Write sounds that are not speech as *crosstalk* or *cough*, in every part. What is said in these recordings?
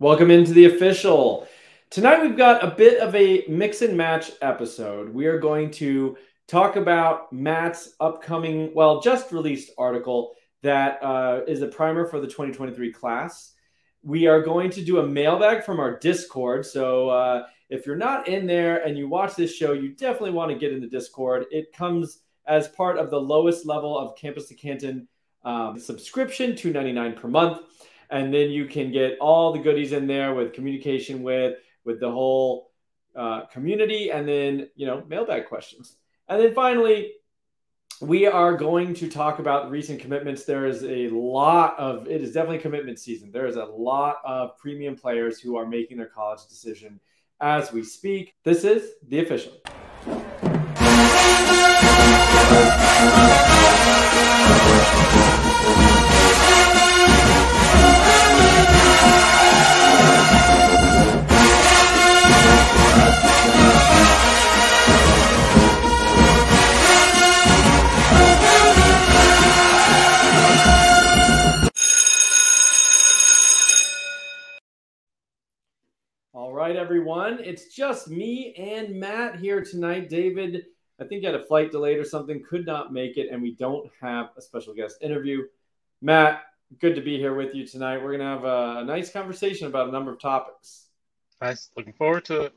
Welcome into the official. Tonight we've got a bit of a mix and match episode. We are going to talk about Matt's upcoming, well, just released article that uh, is a primer for the 2023 class. We are going to do a mailbag from our Discord. So uh, if you're not in there and you watch this show, you definitely want to get in the Discord. It comes as part of the lowest level of Campus to Canton um, subscription, $2.99 per month and then you can get all the goodies in there with communication with with the whole uh, community and then you know mailbag questions. And then finally we are going to talk about recent commitments. There is a lot of it is definitely commitment season. There is a lot of premium players who are making their college decision as we speak. This is the official right, everyone. It's just me and Matt here tonight. David, I think had a flight delayed or something, could not make it, and we don't have a special guest interview. Matt, good to be here with you tonight. We're going to have a, a nice conversation about a number of topics. Nice. Looking forward to it.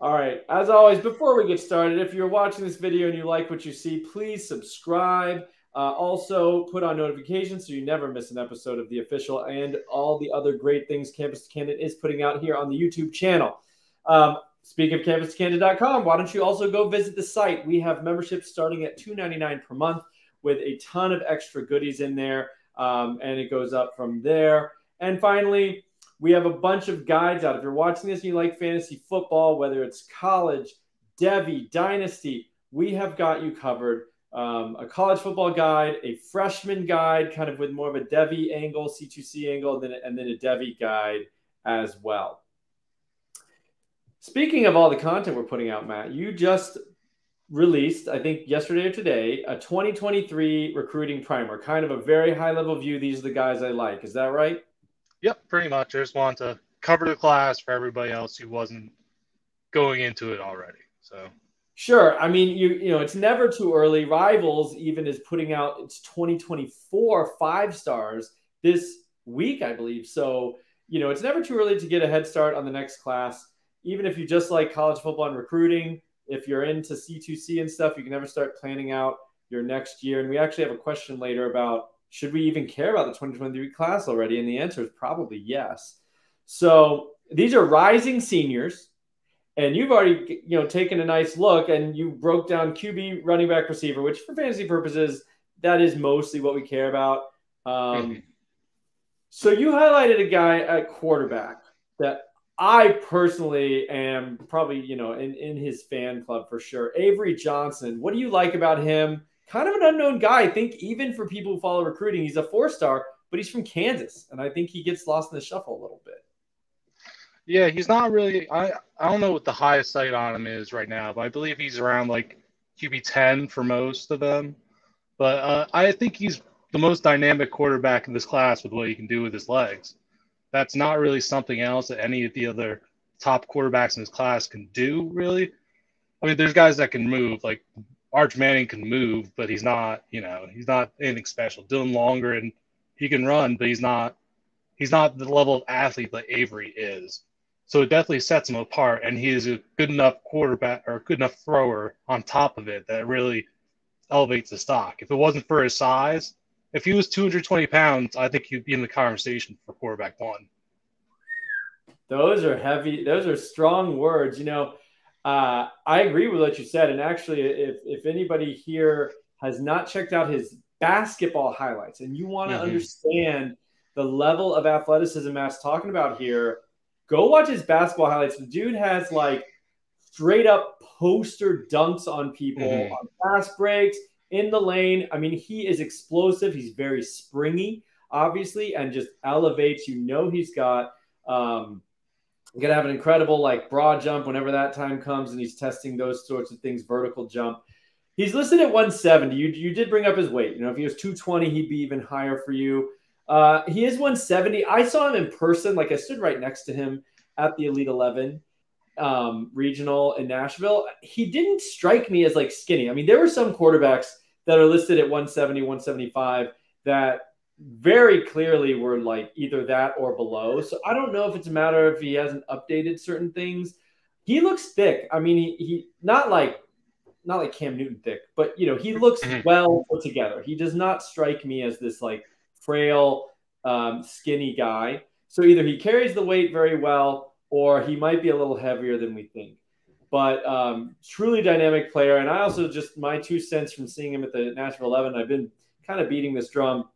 All right. As always, before we get started, if you're watching this video and you like what you see, please subscribe. Uh, also, put on notifications so you never miss an episode of The Official and all the other great things Campus to Canton is putting out here on the YouTube channel. Um, speak of campus2canton.com, why don't you also go visit the site? We have memberships starting at $2.99 per month with a ton of extra goodies in there, um, and it goes up from there. And finally, we have a bunch of guides out. If you're watching this and you like fantasy football, whether it's college, Devy, Dynasty, we have got you covered um, a college football guide, a freshman guide, kind of with more of a Devy angle, C2C angle, and then, and then a Devy guide as well. Speaking of all the content we're putting out, Matt, you just released, I think yesterday or today, a 2023 recruiting primer, kind of a very high level view. These are the guys I like. Is that right? Yep, pretty much. I just want to cover the class for everybody else who wasn't going into it already. So Sure. I mean, you you know, it's never too early. Rivals even is putting out its 2024 five stars this week, I believe. So, you know, it's never too early to get a head start on the next class. Even if you just like college football and recruiting, if you're into C2C and stuff, you can never start planning out your next year. And we actually have a question later about should we even care about the 2023 class already? And the answer is probably yes. So these are rising seniors and you've already you know taken a nice look and you broke down QB, running back, receiver, which for fantasy purposes that is mostly what we care about. Um, mm-hmm. So you highlighted a guy at quarterback that I personally am probably you know in in his fan club for sure. Avery Johnson. What do you like about him? Kind of an unknown guy. I think even for people who follow recruiting, he's a four star, but he's from Kansas, and I think he gets lost in the shuffle a little bit. Yeah, he's not really. I I don't know what the highest site on him is right now, but I believe he's around like QB ten for most of them. But uh, I think he's the most dynamic quarterback in this class with what he can do with his legs. That's not really something else that any of the other top quarterbacks in this class can do. Really, I mean, there's guys that can move, like Arch Manning can move, but he's not. You know, he's not anything special. Dylan Lonergan he can run, but he's not. He's not the level of athlete that Avery is. So it definitely sets him apart, and he is a good enough quarterback or good enough thrower on top of it that really elevates the stock. If it wasn't for his size, if he was 220 pounds, I think he'd be in the conversation for quarterback one. Those are heavy. Those are strong words. You know, uh, I agree with what you said. And actually, if if anybody here has not checked out his basketball highlights, and you want to mm-hmm. understand the level of athleticism Matt's talking about here Go watch his basketball highlights. The dude has like straight up poster dunks on people mm-hmm. on fast breaks in the lane. I mean, he is explosive. He's very springy, obviously, and just elevates. You know, he's got um, gonna have an incredible like broad jump whenever that time comes, and he's testing those sorts of things. Vertical jump. He's listed at 170. You you did bring up his weight. You know, if he was 220, he'd be even higher for you. Uh, he is 170. I saw him in person. Like I stood right next to him at the Elite 11 um, regional in Nashville. He didn't strike me as like skinny. I mean, there were some quarterbacks that are listed at 170, 175 that very clearly were like either that or below. So I don't know if it's a matter if he hasn't updated certain things. He looks thick. I mean, he, he not like not like Cam Newton thick, but you know, he looks mm-hmm. well put together. He does not strike me as this like frail, um, skinny guy. So either he carries the weight very well, or he might be a little heavier than we think. But um, truly dynamic player, and I also just my two cents from seeing him at the Nashville Eleven. I've been kind of beating this drum.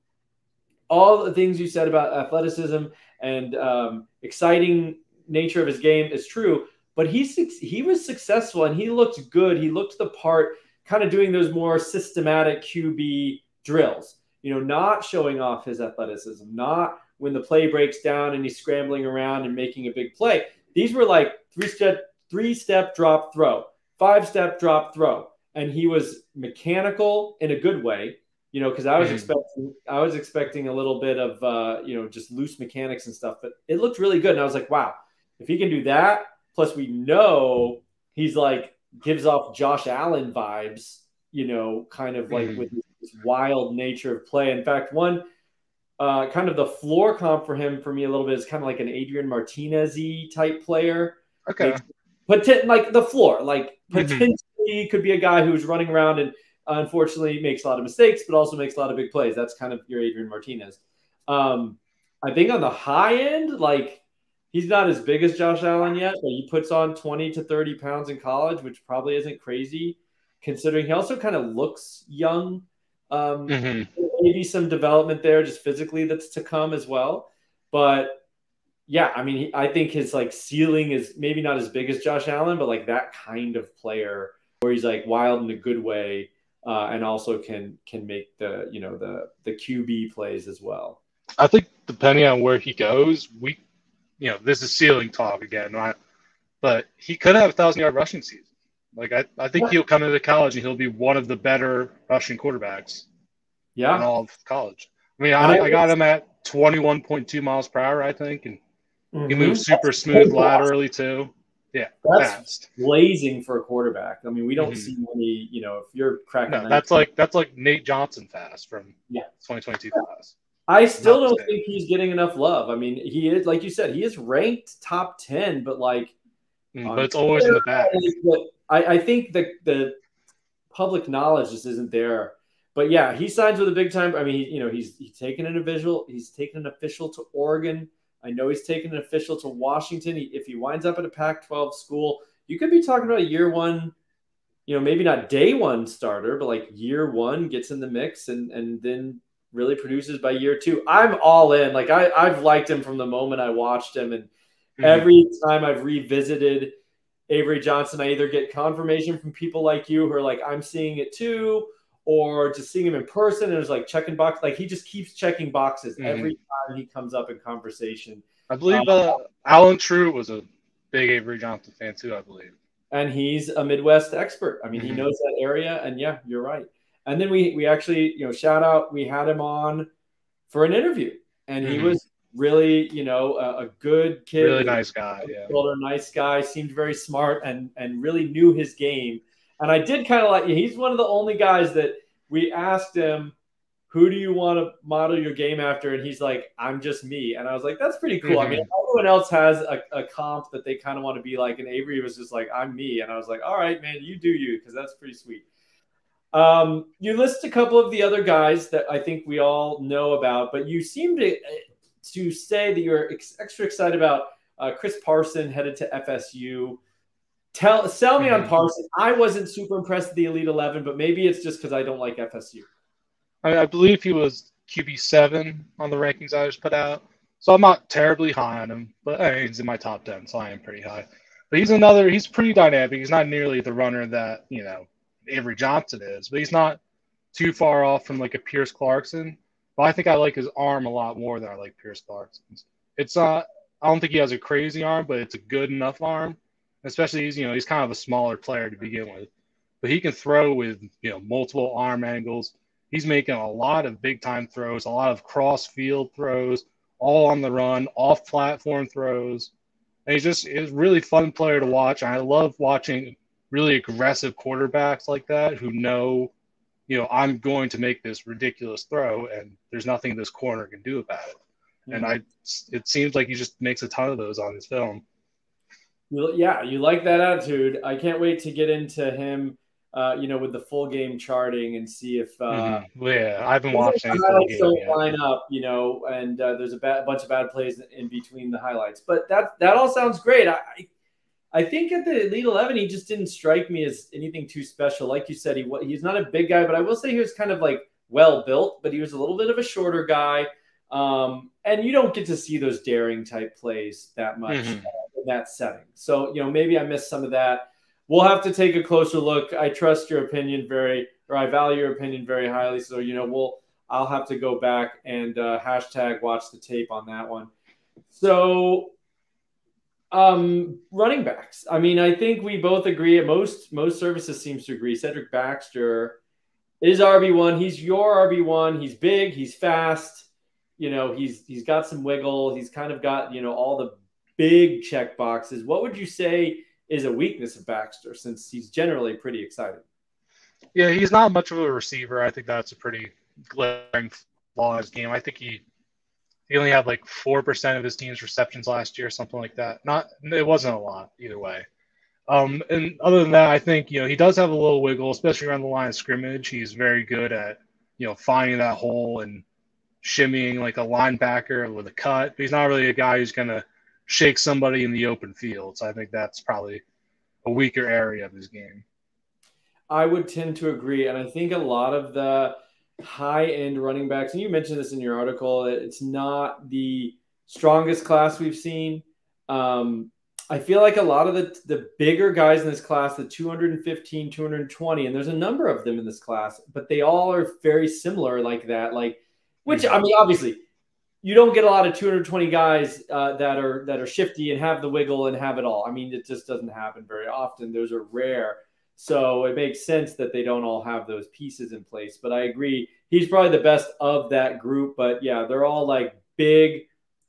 All the things you said about athleticism and um, exciting nature of his game is true but he's he was successful and he looked good. He looked the part, kind of doing those more systematic QB drills. You know, not showing off his athleticism, not when the play breaks down and he's scrambling around and making a big play. These were like three step three step drop throw, five step drop throw, and he was mechanical in a good way. You know, because I was mm-hmm. expecting I was expecting a little bit of uh, you know just loose mechanics and stuff, but it looked really good. And I was like, wow, if he can do that Plus, we know he's like gives off Josh Allen vibes, you know, kind of like mm. with this wild nature of play. In fact, one uh, kind of the floor comp for him for me a little bit is kind of like an Adrian Martinez type player. Okay. But like the floor, like mm-hmm. potentially mm-hmm. could be a guy who's running around and unfortunately makes a lot of mistakes, but also makes a lot of big plays. That's kind of your Adrian Martinez. Um, I think on the high end, like he's not as big as Josh Allen yet, but he puts on 20 to 30 pounds in college, which probably isn't crazy considering he also kind of looks young. Um, mm-hmm. Maybe some development there just physically that's to come as well. But yeah, I mean, he, I think his like ceiling is maybe not as big as Josh Allen, but like that kind of player where he's like wild in a good way. Uh, and also can can make the you know the the QB plays as well. I think depending on where he goes, we you know, this is ceiling talk again, right? But he could have a thousand yard rushing season. Like I, I think he'll come into college and he'll be one of the better rushing quarterbacks. Yeah. In all of college. I mean, I, I got him at twenty one point two miles per hour, I think, and mm-hmm. he moves super that's smooth laterally too. Yeah, that's fast. blazing for a quarterback. I mean, we don't mm-hmm. see many. You know, if you're cracking, no, that's like that's like Nate Johnson fast from yeah 2022 class. I still don't think he's getting enough love. I mean, he is like you said, he is ranked top ten, but like, mm, but it's always in the back. I, I think the the public knowledge just isn't there. But yeah, he signs with a big time. I mean, you know, he's he's taken an official. He's taken an official to Oregon. I know he's taken an official to Washington. He, if he winds up at a Pac-12 school, you could be talking about a year one. You know, maybe not day one starter, but like year one gets in the mix, and and then really produces by year two. I'm all in. Like I, I've liked him from the moment I watched him, and mm-hmm. every time I've revisited Avery Johnson, I either get confirmation from people like you who are like, I'm seeing it too, or just seeing him in person and it's like checking box. Like he just keeps checking boxes mm-hmm. every time he comes up in conversation. I believe um, uh, Allen Trieu was a big Avery Johnson fan too. I believe, and he's a Midwest expert. I mean, mm-hmm. he knows that area, and yeah, you're right. And then we we actually, you know, shout out, we had him on for an interview, and he mm-hmm. was really, you know, a, a, good kid, really nice guy, yeah, older, nice guy, seemed very smart and and really knew his game. And I did kind of like he's one of the only guys that we asked him, "Who do you want to model your game after?" And he's like, "I'm just me." And I was like, "That's pretty cool." Mm-hmm. I mean, mm-hmm. everyone else has a, a comp that they kind of want to be like, and Avery was just like, "I'm me," and I was like, "All right, man, you do you," because that's pretty sweet. Um, you list a couple of the other guys that I think we all know about, but you seem to to say that you're ex- extra excited about uh, Chris Parson headed to FSU. Tell sell me on mm-hmm. Parson. I wasn't super impressed with the Elite Eleven, but maybe it's just because I don't like FSU. I, I believe he was QB seven on the rankings I just put out, so I'm not terribly high on him, but I mean, he's in my top ten, so I am pretty high. But he's another. He's pretty dynamic. He's not nearly the runner that you know Avery Johnson is, but he's not too far off from like a Pierce Clarkson. But I think I like his arm a lot more than I like Pierce Clarkson's. It's uh, I don't think he has a crazy arm, but it's a good enough arm. Especially he's you know he's kind of a smaller player to begin with, but he can throw with you know multiple arm angles. he's making a lot of big time throws, a lot of cross field throws, all on the run, off platform throws. And he's just a really fun player to watch. And I love watching really aggressive quarterbacks like that who know, you know, I'm going to make this ridiculous throw and there's nothing this corner can do about it. Mm-hmm. And I it seems like he just makes a ton of those on his film. Well, yeah, you like that attitude. I can't wait to get into him uh, you know, with the full game charting and see if. Uh, mm-hmm. Yeah, I've been watching. Highlights don't line up, you know, and uh, there's a, bad, a, bunch of bad plays in between the highlights. But that that all sounds great. I I think at the Elite Eleven, he just didn't strike me as anything too special. Like you said, he he's not a big guy, but I will say he was kind of like well built, but he was a little bit of a shorter guy. Um, and you don't get to see those daring type plays that much mm-hmm. in that setting. So you know, maybe I missed some of that we'll have to take a closer look. I trust your opinion very, or I value your opinion very highly. So you know, we'll I'll have to go back and uh, hashtag watch the tape on that one. So, um, running backs. I mean, I think we both agree. At most most services seems to agree. Cedric Baxter is RB one. He's your RB one. He's big. He's fast. You know, he's he's got some wiggle. He's kind of got you know all the big check boxes. What would you say? is a weakness of Baxter since he's generally pretty exciting. Yeah, he's not much of a receiver. I think that's a pretty glaring flaw in his game. I think he he only had like four percent of his team's receptions last year, something like that. Not it wasn't a lot either way. Um, and other than that, I think you know he does have a little wiggle, especially around the line of scrimmage. He's very good at you know finding that hole and shimmying like a linebacker with a cut. But he's not really a guy who's gonna shake somebody in the open field. So I think that's probably a weaker area of his game. I would tend to agree. And I think a lot of the high end running backs, and you mentioned this in your article, it's not the strongest class we've seen. Um, I feel like a lot of the, the bigger guys in this class, the 215, 220, and there's a number of them in this class, but they all are very similar like that. Like, which I mean, obviously, you don't get a lot of 220 guys uh, that are that are shifty and have the wiggle and have it all. I mean, it just doesn't happen very often. Those are rare. So it makes sense that they don't all have those pieces in place. But I agree, he's probably the best of that group. But yeah, they're all like big,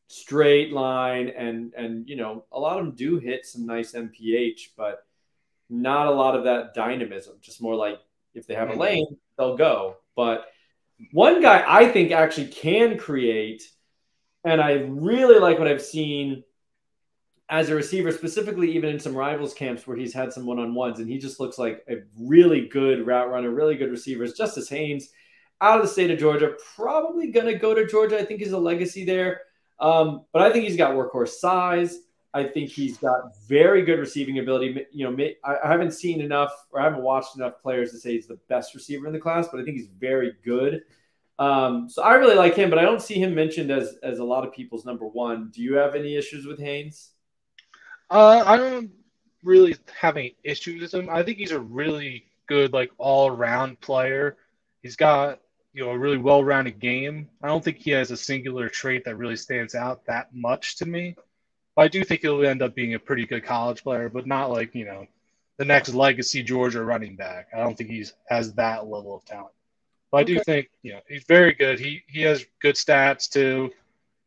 straight line, and and you know a lot of them do hit some nice MPH, but not a lot of that dynamism. Just more like if they have a mm-hmm. lane, they'll go. But one guy I think actually can create and I really like what I've seen as a receiver, specifically even in some rivals camps where he's had some one on ones, and he just looks like a really good route runner, really good receivers. Justice Haynes out of the state of Georgia, probably going to go to Georgia. I think he's a legacy there. Um, but I think he's got workhorse size. I think he's got very good receiving ability. You know, I haven't seen enough or I haven't watched enough players to say he's the best receiver in the class, but I think he's very good. Um, so I really like him, but I don't see him mentioned as as a lot of people's number one. Do you have any issues with Haynes? Uh, I don't really have any issues with him. I think he's a really good, like all around player. He's got you know a really well rounded game. I don't think he has a singular trait that really stands out that much to me. But I do think he'll end up being a pretty good college player, but not like you know the next legacy Georgia running back. I don't think he's has that level of talent. But I do think, you know, he's very good. He he has good stats too.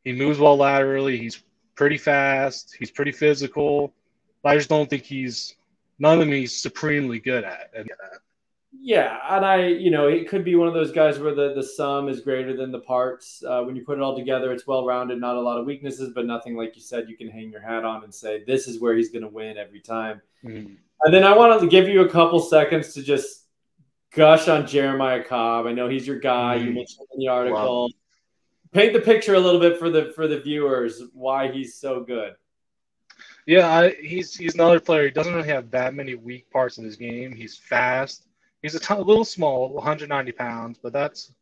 He moves well laterally. He's pretty fast. He's pretty physical. But I just don't think he's none of them he's supremely good at. Yeah, and I, you know, it could be one of those guys where the the sum is greater than the parts. Uh, when you put it all together, it's well rounded, not a lot of weaknesses, but nothing like you said you can hang your hat on and say this is where he's going to win every time. Mm-hmm. And then I want to give you a couple seconds to just gush on Jeremiah Cobb. I know he's your guy. You mm. mentioned in the article. Wow. Paint the picture a little bit for the for the viewers why he's so good. Yeah, I, he's he's another player. He doesn't really have that many weak parts in his game. He's fast. He's a, ton, a little small, 190 pounds, but that's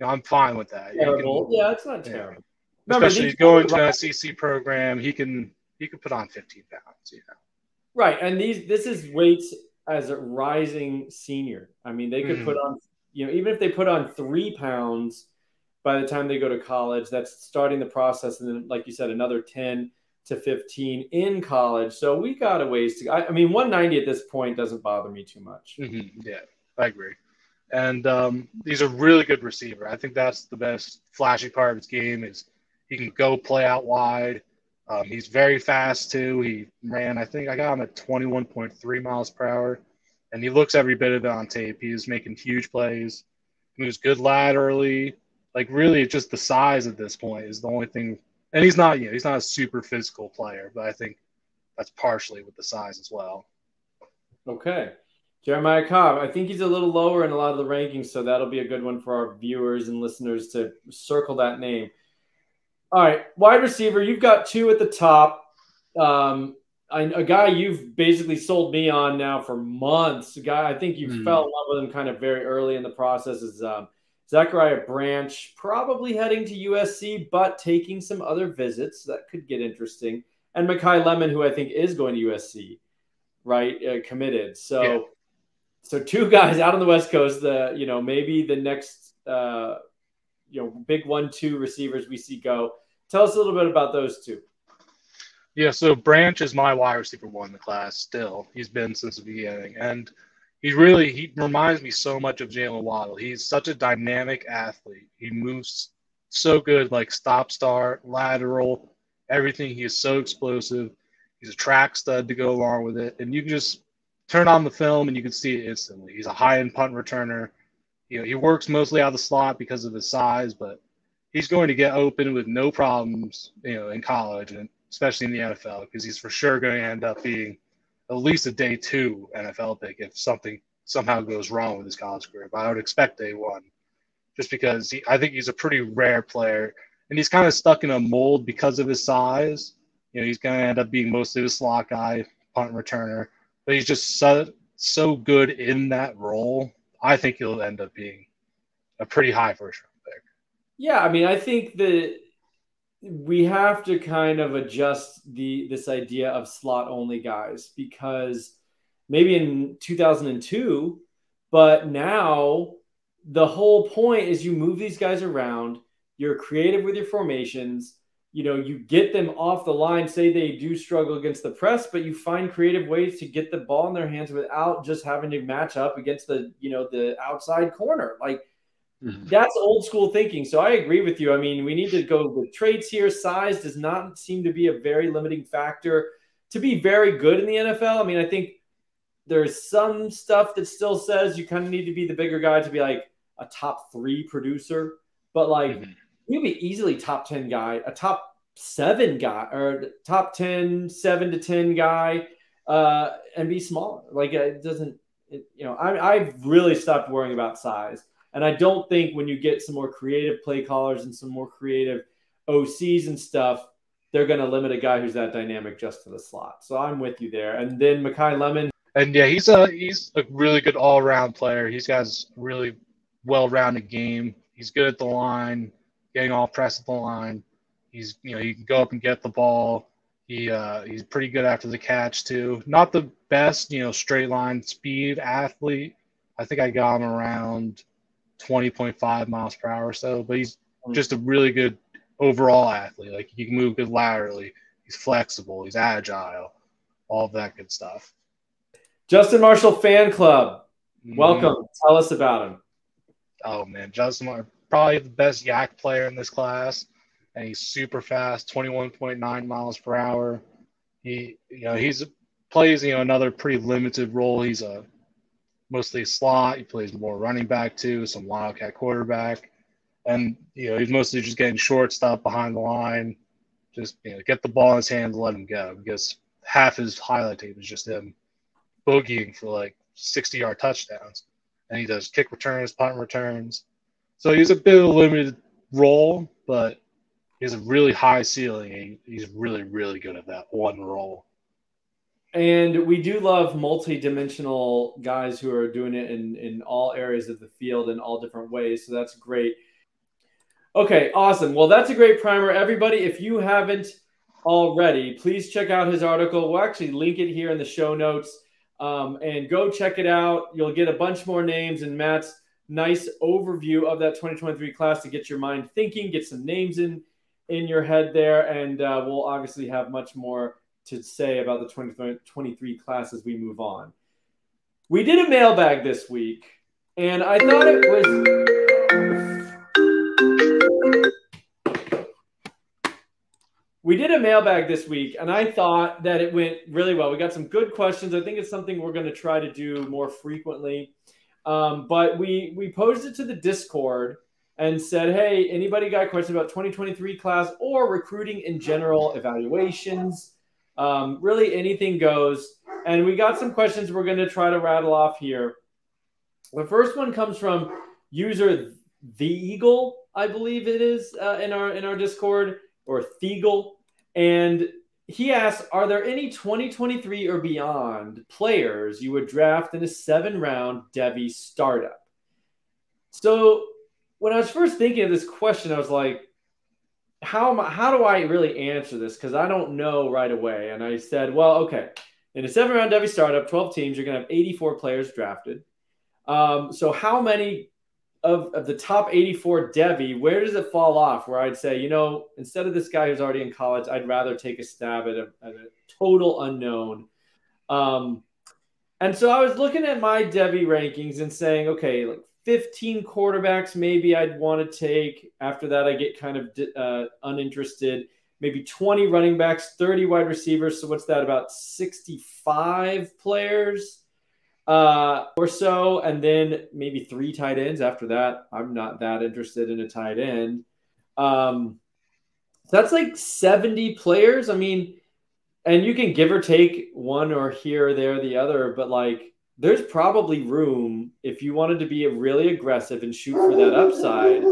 you know, I'm fine with that. Terrible. Can, yeah, it's not terrible. Especially he's going to an SEC program. He can he can put on 15 pounds. You know. Right, and these this is weights as a rising senior. I mean, they could mm. put on, you know, even if they put on three pounds by the time they go to college, that's starting the process. And then, like you said, another 10 to 15 in college. So we got a ways to, I, I mean, 190 at this point doesn't bother me too much. Mm-hmm. Yeah, I agree. and um, he's a really good receiver. I think that's the best flashy part of his game is he can go play out wide. Um, he's very fast too. He ran, I think I got him at 21.3 miles per hour, and he looks every bit of it on tape. He's making huge plays. He was good laterally. Like really, just the size at this point is the only thing. And he's not, you know, he's not a super physical player, but I think that's partially with the size as well. Okay. Jeremiah Cobb, I think he's a little lower in a lot of the rankings, so that'll be a good one for our viewers and listeners to circle that name. All right, wide receiver, you've got two at the top. Um, I, a guy you've basically sold me on now for months. A guy I think you mm. fell in love with him kind of very early in the process is um, Zachariah Branch, probably heading to USC, but taking some other visits that could get interesting. And Makai Lemon, who I think is going to USC, right, uh, committed. So, yeah. so two guys out on the West Coast. The you know maybe the next uh, you know big one-two receivers we see go. Tell us a little bit about those two. Yeah, so Branch is my wide receiver one in the class still. He's been since the beginning. And he really he reminds me so much of Jaylen Waddle. He's such a dynamic athlete. He moves so good, like stop start, lateral, everything. He is so explosive. He's a track stud to go along with it. And you can just turn on the film and you can see it instantly. He's a high end punt returner. You know, he works mostly out of the slot because of his size, but he's going to get open with no problems, you know, in college and especially in the NFL because he's for sure going to end up being at least a day two NFL pick if something somehow goes wrong with his college career. But I would expect day one, just because he, I think he's a pretty rare player and he's kind of stuck in a mold because of his size. You know, he's going to end up being mostly the slot guy, punt returner, but he's just so so good in that role. I think he'll end up being a pretty high first round. Pick. Yeah, I mean, I think that we have to kind of adjust the this idea of slot only guys because maybe in 2002, but now the whole point is you move these guys around, you're creative with your formations, you know, you get them off the line, say they do struggle against the press, but you find creative ways to get the ball in their hands without just having to match up against the, you know, the outside corner. Like. That's old school thinking. So I agree with you. I mean, we need to go with traits here. Size does not seem to be a very limiting factor to be very good in the NFL. I mean, I think there's some stuff that still says you kind of need to be the bigger guy to be like a top three producer, but like mm-hmm. you'll be easily top 10 guy, a top seven guy, or top 10, seven to 10 guy, uh, and be smaller. Like it doesn't, it, you know, I, I've really stopped worrying about size. And I don't think when you get some more creative play callers and some more creative OCs and stuff, they're going to limit a guy who's that dynamic just to the slot. So I'm with you there. And then Makai Lemon. And yeah, he's a he's a really good all around player. He's got a really well rounded game. He's good at the line, getting all press at the line. He's you know he can go up and get the ball. He uh, he's pretty good after the catch too. Not the best you know straight line speed athlete. I think I got him around 20.5 miles per hour or so, but he's mm. just a really good overall athlete. Like he can move good laterally. He's flexible. He's agile. All of that good stuff. Justin Marshall fan club. Mm-hmm. Welcome. Mm-hmm. Tell us about him. Oh man, Justin Marshall, probably the best YAC player in this class, and he's super fast, 21.9 miles per hour. He, you know, he's plays you know another pretty limited role. He's a mostly slot. He plays more running back too, some wildcat quarterback, and you know he's mostly just getting short stuff behind the line. Just you know, get the ball in his hands, let him go because half his highlight tape is just him boogieing for like 60 yard touchdowns, and he does kick returns, punt returns. So he's a bit of a limited role, but he has a really high ceiling. he's really, really good at that one role. And we do love multi-dimensional guys who are doing it in, in all areas of the field in all different ways. So that's great. Okay, awesome. Well, that's a great primer. Everybody, if you haven't already, please check out his article. We'll actually link it here in the show notes. Um, and go check it out. You'll get a bunch more names and Matt's nice overview of that 2023 class to get your mind thinking, get some names in in your head there, and uh, we'll obviously have much more to say about the 2023 class as we move on. We did a mailbag this week, And I thought it was. We did a mailbag this week, and I thought that it went really well. We got some good questions. I think it's something we're going to try to do more frequently. Um, but we we posed it to the Discord and said, "Hey, anybody got questions about 2023 class or recruiting in general, evaluations, um, really anything goes." And we got some questions we're going to try to rattle off here. The first one comes from user the Eagle, I believe it is uh, in our in our Discord or Thiegel, and he asks, "Are there any 2023 or beyond players you would draft in a seven-round Devy startup?" So when I was first thinking of this question, I was like, "How am I, how do I really answer this? Because I don't know right away." And I said, "Well, okay." In a seven-round Devy startup, 12 teams, you're going to have 84 players drafted. Um, so how many of, of the top 84 Devy, where does it fall off? Where I'd say, you know, instead of this guy who's already in college, I'd rather take a stab at a, at a total unknown. Um, and so I was looking at my Devy rankings and saying, okay, like 15 quarterbacks, maybe I'd want to take. After that, I get kind of uh, uninterested. Maybe 20 running backs, 30 wide receivers. So what's that? About 65 players uh, or so, and then maybe three tight ends. After that, I'm not that interested in a tight end. Um, that's like 70 players. I mean, and you can give or take one or here or there, the other, but like there's probably room if you wanted to be really aggressive and shoot for that upside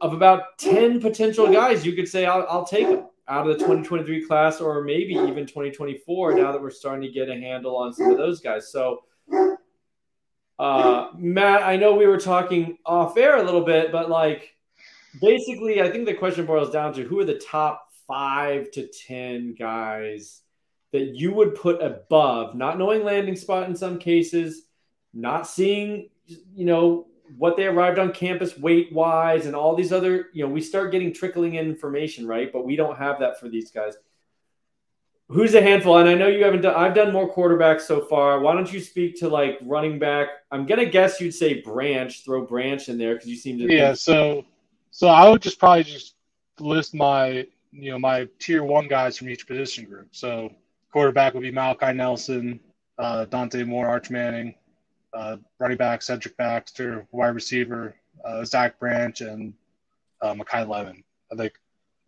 of about 10 potential guys. You could say, I'll, I'll take them out of the 2023 class or maybe even 2024 now that we're starting to get a handle on some of those guys. So, uh, Matt, I know we were talking off air a little bit, but like basically, I think the question boils down to who are the top five to 10 guys that you would put above, not knowing landing spot in some cases, not seeing, you know, what they arrived on campus weight wise and all these other, you know, we start getting trickling in information, right? But we don't have that for these guys. Who's a handful? And I know you haven't done, I've done more quarterbacks so far. Why don't you speak to like running back? I'm going to guess you'd say Branch, throw Branch in there because you seem to. Yeah. Think- so, so I would just probably just list my, you know, my tier one guys from each position group. So quarterback would be Malachi Nelson, uh, Dante Moore, Arch Manning, uh, running back Cedric Baxter, wide receiver uh, Zach Branch, and uh, Makai Lemon. I think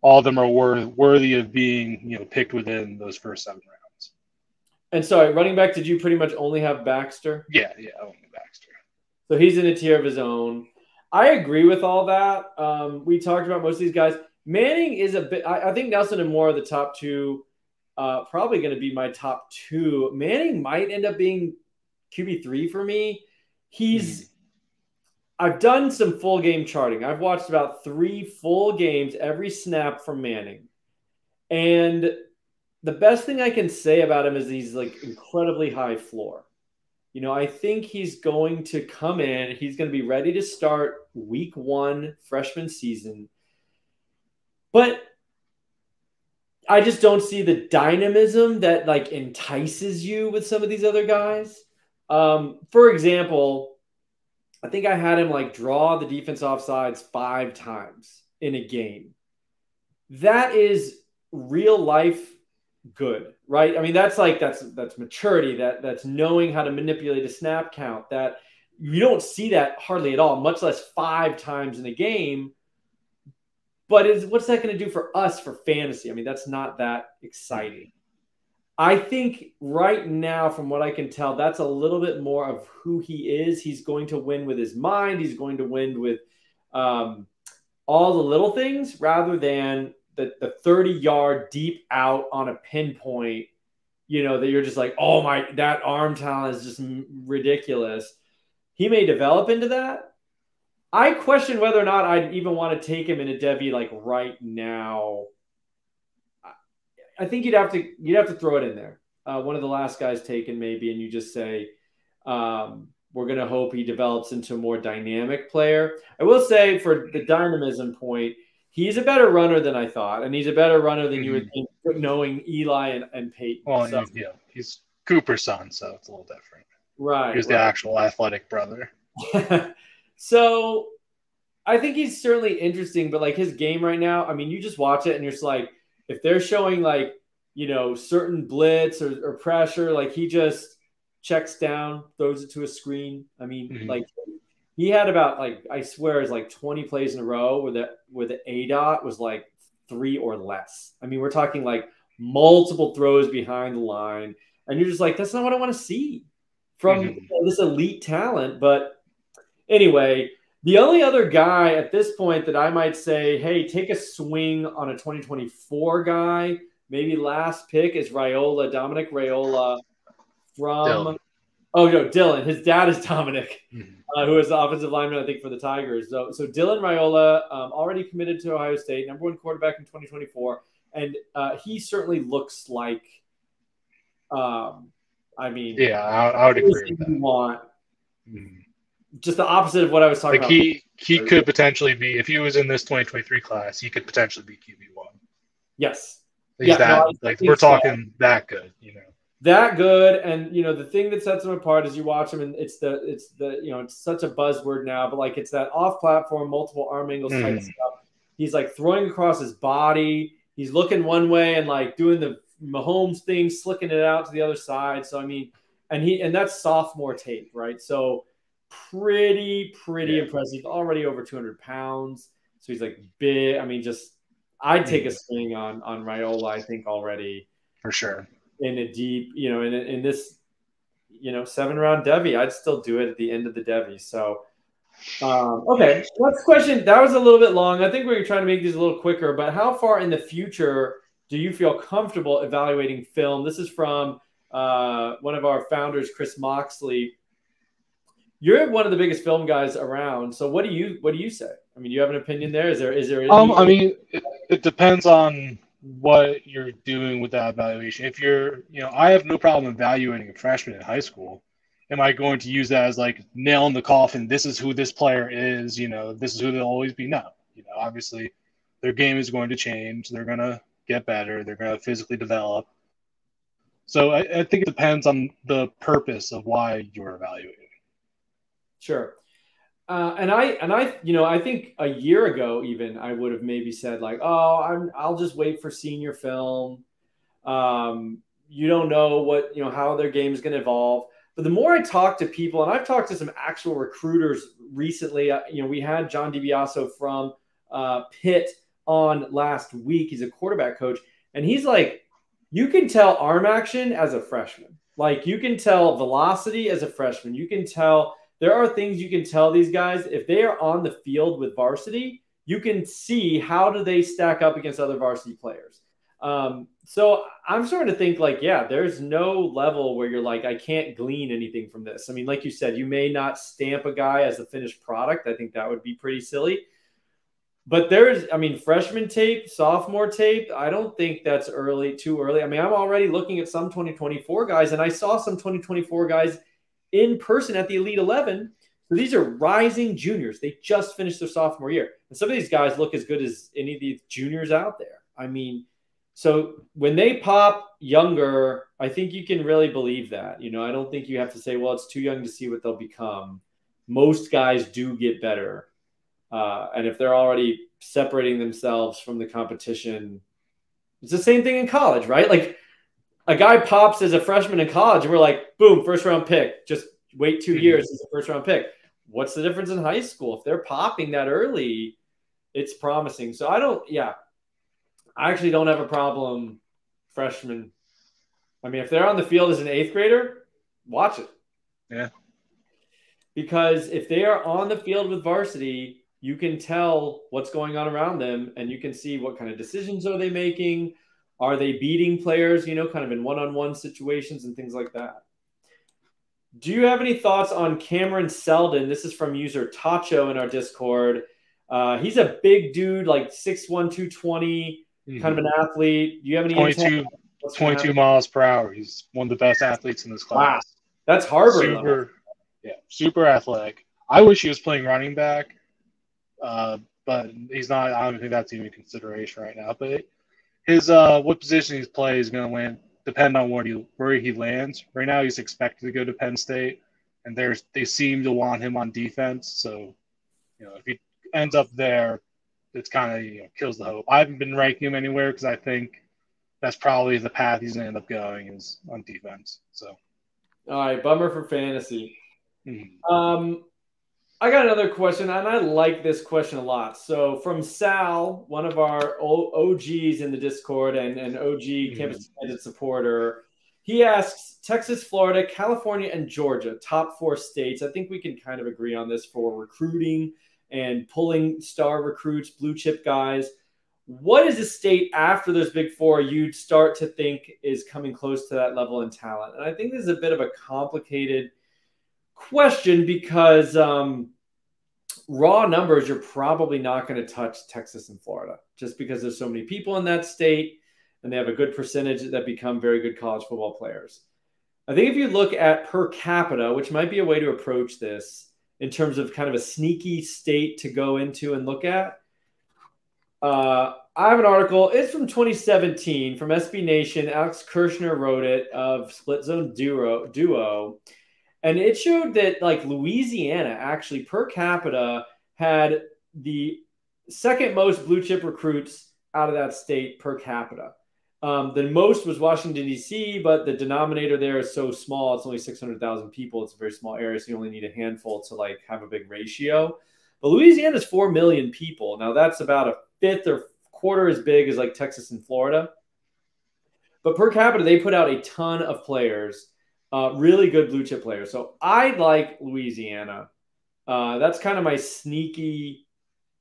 all of them are worth, worthy of being you know picked within those first seven rounds. And sorry, running back, did you pretty much only have Baxter? Yeah, yeah, only Baxter. So he's in a tier of his own. I agree with all that. Um, we talked about most of these guys. Manning is a bit. I, I think Nelson and Moore are the top two. Uh, probably going to be my top two. Manning might end up being QB3 for me. He's mm-hmm. I've done some full game charting. I've watched about 3 full games every snap from Manning. And the best thing I can say about him is he's like incredibly high floor. You know, I think he's going to come in, he's going to be ready to start week 1 freshman season. But I just don't see the dynamism that like entices you with some of these other guys. Um, for example, I think I had him like draw the defense offsides five times in a game. That is real life good, right? I mean, that's like that's that's maturity. That that's knowing how to manipulate a snap count. That you don't see that hardly at all, much less five times in a game. But is what's that going to do for us for fantasy? I mean, that's not that exciting. I think right now, from what I can tell, that's a little bit more of who he is. He's going to win with his mind. He's going to win with um, all the little things rather than the, the 30 yard deep out on a pinpoint, you know, that you're just like, oh my, that arm talent is just ridiculous. He may develop into that. I question whether or not I'd even want to take him in a Devy like right now I think you'd have to you'd have to throw it in there. Uh, one of the last guys taken maybe, and you just say um, we're going to hope he develops into a more dynamic player. I will say for the dynamism point, he's a better runner than I thought, and he's a better runner than mm-hmm. you would mm-hmm. think, knowing Eli and, and Peyton. Well, so. yeah, he's Cooper's son, so it's a little different. Right. He's right. the actual athletic brother. *laughs* so I think he's certainly interesting, but like his game right now, I mean, you just watch it and you're just like, if they're showing like, you know, certain blitz or, or pressure, like he just checks down, throws it to a screen. I mean, mm-hmm. like he had about like I swear it's like 20 plays in a row where the where the aDOT was like three or less. I mean, we're talking like multiple throws behind the line, and you're just like, that's not what I want to see from mm-hmm. this elite talent. But anyway, the only other guy at this point that I might say, hey, take a swing on a 2024 guy, maybe last pick is Raiola, Dominic Raiola from. Dylan. Oh no, Dylan. His dad is Dominic, mm-hmm. uh, who is the offensive lineman, I think, for the Tigers. So, so Dylan Raiola, um, already committed to Ohio State, number one quarterback in 2024, and uh, he certainly looks like. Um, I mean, yeah, I, I would agree. That. Want mm-hmm just the opposite of what I was talking like about. He he could potentially be if he was in this 2023 class, he could potentially be QB one. Yes. He's yeah, that no, like we're talking that good, you know. That good, and you know the thing that sets him apart is you watch him, and it's the it's the you know it's such a buzzword now, but like it's that off-platform, multiple arm angles type mm. stuff. He's like throwing across his body. He's looking one way and like doing the Mahomes thing, slicking it out to the other side. So I mean, and he and that's sophomore tape, right? So pretty, pretty yeah. impressive. Already over 200 pounds. So he's like big. I mean, just I'd take a swing on on Raiola. I think already for sure in a deep, you know, in in this, you know, seven round Devy. I'd still do it at the end of the Devy. So. Um, okay, next question. That was a little bit long. I think we are trying to make these a little quicker. But how far in the future do you feel comfortable evaluating film? This is from uh, one of our founders, Chris Moxley you're one of the biggest film guys around. So what do you what do you say? I mean, you have an opinion there? Is there is there? Any- um, I mean, it, it depends on what you're doing with that evaluation. If you're, you know, I have no problem evaluating a freshman in high school. Am I going to use that as like nail in the coffin? This is who this player is. You know, this is who they'll always be. No, you know, obviously, their game is going to change. They're going to get better. They're going to physically develop. So I, I think it depends on the purpose of why you're evaluating. Sure. Uh, and I and I you know I think a year ago even I would have maybe said like oh I'm I'll just wait for senior film. Um, you don't know what you know how their game is going to evolve. But the more I talk to people, and I've talked to some actual recruiters recently. Uh, you know, we had John DiBiaso from uh, Pitt on last week. He's a quarterback coach, and he's like, you can tell arm action as a freshman. Like you can tell velocity as a freshman. You can tell there are things you can tell these guys if they are on the field with varsity, you can see how do they stack up against other varsity players. Um, so I'm starting to think like, yeah, there's no level where you're like, I can't glean anything from this. I mean, like you said, you may not stamp a guy as a finished product. I think that would be pretty silly. But there's, I mean, freshman tape, sophomore tape. I don't think that's early, too early. I mean, I'm already looking at some 2024 guys, and I saw some 2024 guys in person at the Elite 11. So these are rising juniors. They just finished their sophomore year. And some of these guys look as good as any of these juniors out there. I mean, so when they pop younger, I think you can really believe that. You know, I don't think you have to say, well, it's too young to see what they'll become. Most guys do get better. Uh, and if they're already separating themselves from the competition, it's the same thing in college, right? Like a guy pops as a freshman in college, and we're like, boom, first round pick. Just wait 2 mm-hmm. years as a first round pick. What's the difference in high school? If they're popping that early, it's promising. So I don't, yeah, I actually don't have a problem freshman. I mean, if they're on the field as an eighth grader, watch it. Yeah. Because if they are on the field with varsity, you can tell what's going on around them and you can see what kind of decisions are they making are they beating players, you know, kind of in one on one situations and things like that? Do you have any thoughts on Cameron Seldon? This is from user Tacho in our Discord. Uh, he's a big dude, like 6'1, 220, mm-hmm. kind of an athlete. Do you have any 22, 22 miles per hour? He's one of the best athletes in this class. Wow. That's Harvard. Super, level. yeah, super athletic. I wish he was playing running back, uh, but he's not. I don't think that's even a consideration right now. But his uh what position he's playing is going to land depend on where he where he lands. Right now, he's expected to go to Penn State, and there's they seem to want him on defense. So, you know, if he ends up there, it's kind of you know, kills the hope. I haven't been ranking him anywhere because I think that's probably the path he's going to end up going is on defense. So, all right, bummer for fantasy. Mm-hmm. Um, I got another question, and I like this question a lot. So, from Sal, one of our OGs in the Discord and an OG mm-hmm. Campus United supporter, he asks Texas, Florida, California, and Georgia, top four states. I think we can kind of agree on this for recruiting and pulling star recruits, blue chip guys. What is a state after those big four you'd start to think is coming close to that level in talent? And I think this is a bit of a complicated question because um, raw numbers, you're probably not going to touch Texas and Florida just because there's so many people in that state and they have a good percentage that become very good college football players. I think if you look at per capita, which might be a way to approach this, in terms of kind of a sneaky state to go into and look at. Uh, I have an article. It's from 2017 from SB Nation. Alex Kirshner wrote it of Split Zone Duo, Duo, and it showed that like Louisiana actually per capita had the second most blue chip recruits out of that state per capita. Um, the most was Washington, D.C., but the denominator there is so small. It's only 600,000 people. It's a very small area. So you only need a handful to like have a big ratio. But Louisiana is 4 million people. Now that's about a fifth or quarter as big as like Texas and Florida. But per capita, they put out a ton of players, uh, really good blue chip players. So I like Louisiana. Uh, that's kind of my sneaky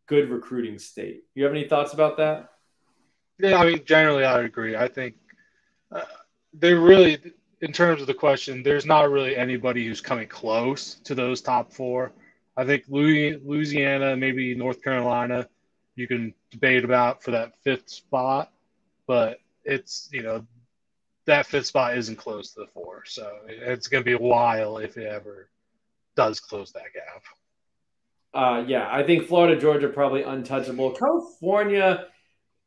good recruiting state. You have any thoughts about that? Yeah, I mean, generally, I agree. I think uh, they really, in terms of the question, there's not really anybody who's coming close to those top four. I think Louisiana, maybe North Carolina, you can debate about for that fifth spot, but it's you know that fifth spot isn't close to the four, so it's going to be a while if it ever does close that gap. Uh, yeah, I think Florida, Georgia, probably untouchable. California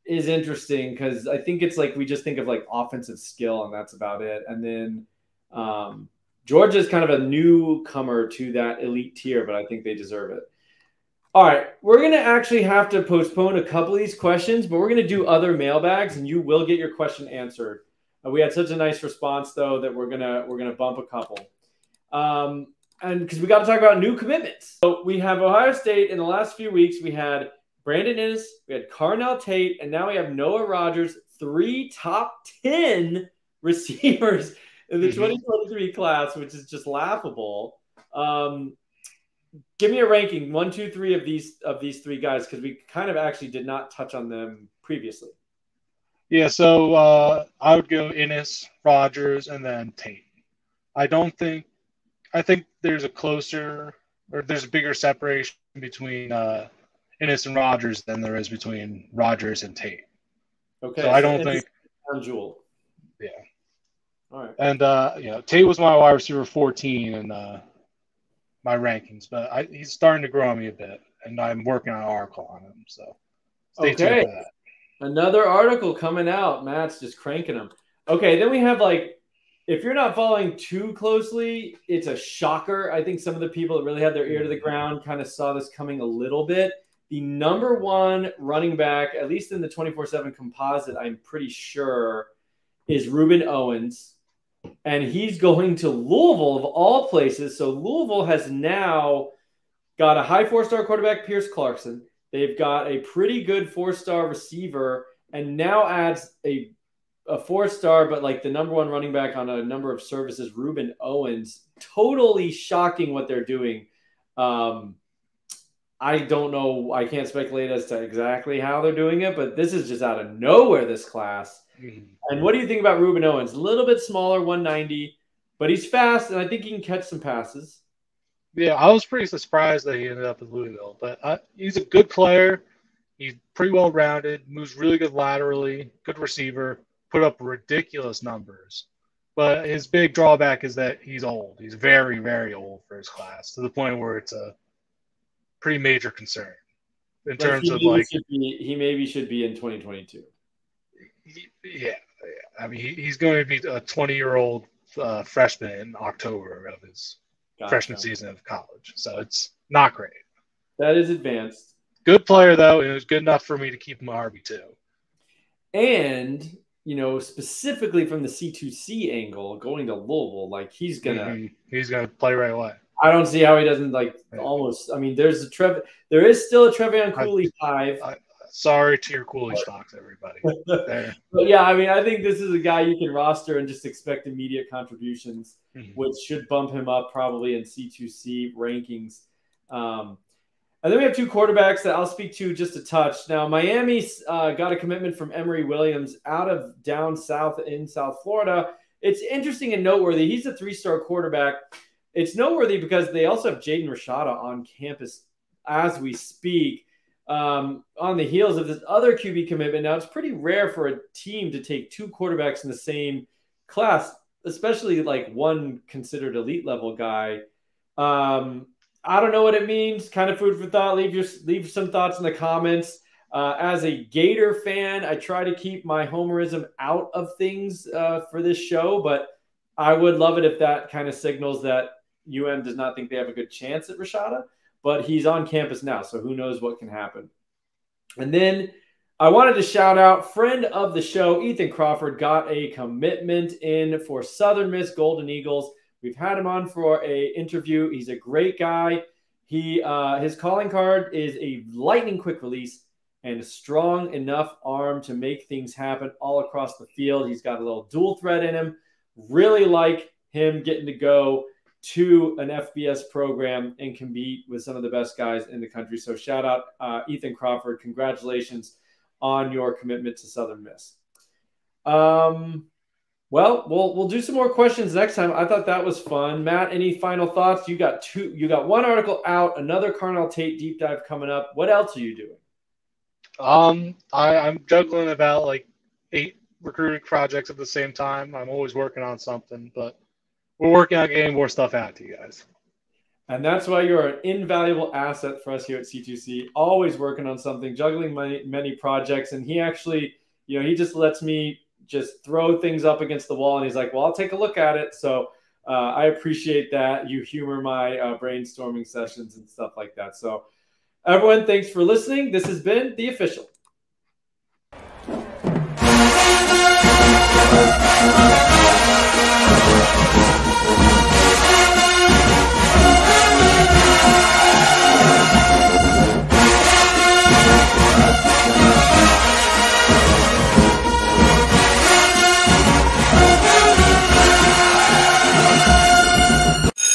is interesting because I think it's like we just think of like offensive skill and that's about it. And then um, Georgia is kind of a newcomer to that elite tier, but I think they deserve it. All right, we're going to actually have to postpone a couple of these questions, but we're going to do other mailbags and you will get your question answered. Uh, we had such a nice response though that we're going to we're to bump a couple. Um, and because we got to talk about new commitments. So we have Ohio State in the last few weeks we had Brandon Inniss, we had Carnell Tate, and now we have Noah Rogers, three top 10 *laughs* receivers in the mm-hmm. 2023 class, which is just laughable. Um, give me a ranking one, two, three of these of these three guys because we kind of actually did not touch on them previously. Yeah, so uh, I would go Inniss, Rogers, and then Tate. I don't think I think there's a closer or there's a bigger separation between uh, Inniss and Rogers than there is between Rogers and Tate. Okay. So I don't think Jewel. Yeah. All right. And uh, you know, Tate was my wide receiver 14 in uh, my rankings, but I, he's starting to grow on me a bit, and I'm working on an article on him. So stay okay. Tuned for that. Another article coming out. Matt's just cranking them. Okay, then we have like if you're not following too closely, it's a shocker. I think some of the people that really had their ear to the mm-hmm. ground kind of saw this coming a little bit the number one running back, at least in the 24 7 composite, I'm pretty sure, is Rueben Owens. And he's going to Louisville, of all places. So Louisville has now got a high four star quarterback, Pierce Clarkson. They've got a pretty good four star receiver, and now adds a a four star, but like the number one running back on a number of services, Rueben Owens. Totally shocking what they're doing. Um, I don't know. I can't speculate as to exactly how they're doing it, but this is just out of nowhere. This class. Mm-hmm. And what do you think about Rueben Owens? A little bit smaller, 190, but he's fast, and I think he can catch some passes. Yeah, I was pretty surprised that he ended up in Louisville, but uh, he's a good player. He's pretty well rounded, moves really good laterally, good receiver, put up ridiculous numbers. But his big drawback is that he's old. He's very, very old for his class to the point where it's a pretty major concern in like terms of like be, he maybe should be in 2022. He, yeah, yeah, I mean he, he's going to be a 20 year old uh, freshman in October of his gotcha. freshman season of college. So it's not great. That is advanced. Good player though, and it was good enough for me to keep him RB two. And you know, specifically from the C2C angle, going to Louisville, like he's gonna mm-hmm. he's gonna play right away. I don't see how he doesn't like almost. I mean, there's a Trev. There is still a Trevion Cooley five. I, sorry to your Cooley stocks, everybody. *laughs* but yeah, I mean, I think this is a guy you can roster and just expect immediate contributions, mm-hmm. which should bump him up probably in C2C rankings. Um, and then we have two quarterbacks that I'll speak to just a touch. Now, Miami uh, got a commitment from Emory Williams out of down south in South Florida. It's interesting and noteworthy. He's a three star quarterback. It's noteworthy because they also have Jaden Rashada on campus as we speak. Um, on the heels of this other QB commitment. Now, it's pretty rare for a team to take two quarterbacks in the same class, especially like one considered elite level guy. Um, I don't know what it means. Kind of food for thought. Leave your leave some thoughts in the comments. Uh, as a Gator fan, I try to keep my homerism out of things uh, for this show, but I would love it if that kind of signals that UM does not think they have a good chance at Rashada. But he's on campus now, so who knows what can happen. And then I wanted to shout out friend of the show, Ethan Crawford, got a commitment in for Southern Miss Golden Eagles. We've had him on for a interview. He's a great guy. He uh, his calling card is a lightning quick release and a strong enough arm to make things happen all across the field. He's got a little dual threat in him. Really like him getting to go to an FBS program and compete with some of the best guys in the country. So shout out uh, Ethan Crawford. Congratulations on your commitment to Southern Miss. Um, well, we'll we'll do some more questions next time. I thought that was fun. Matt, any final thoughts? You got two. You got one article out. Another Carnell Tate deep dive coming up. What else are you doing? Um, I, I'm juggling about like eight recruiting projects at the same time. I'm always working on something, but we're working on getting more stuff out to you guys. And that's why you're an invaluable asset for us here at C2C. Always working on something, juggling many many projects, and he actually, you know, he just lets me just throw things up against the wall. And he's like, well, I'll take a look at it. So uh, I appreciate that. You humor my uh, brainstorming sessions and stuff like that. So everyone, thanks for listening. This has been The Official.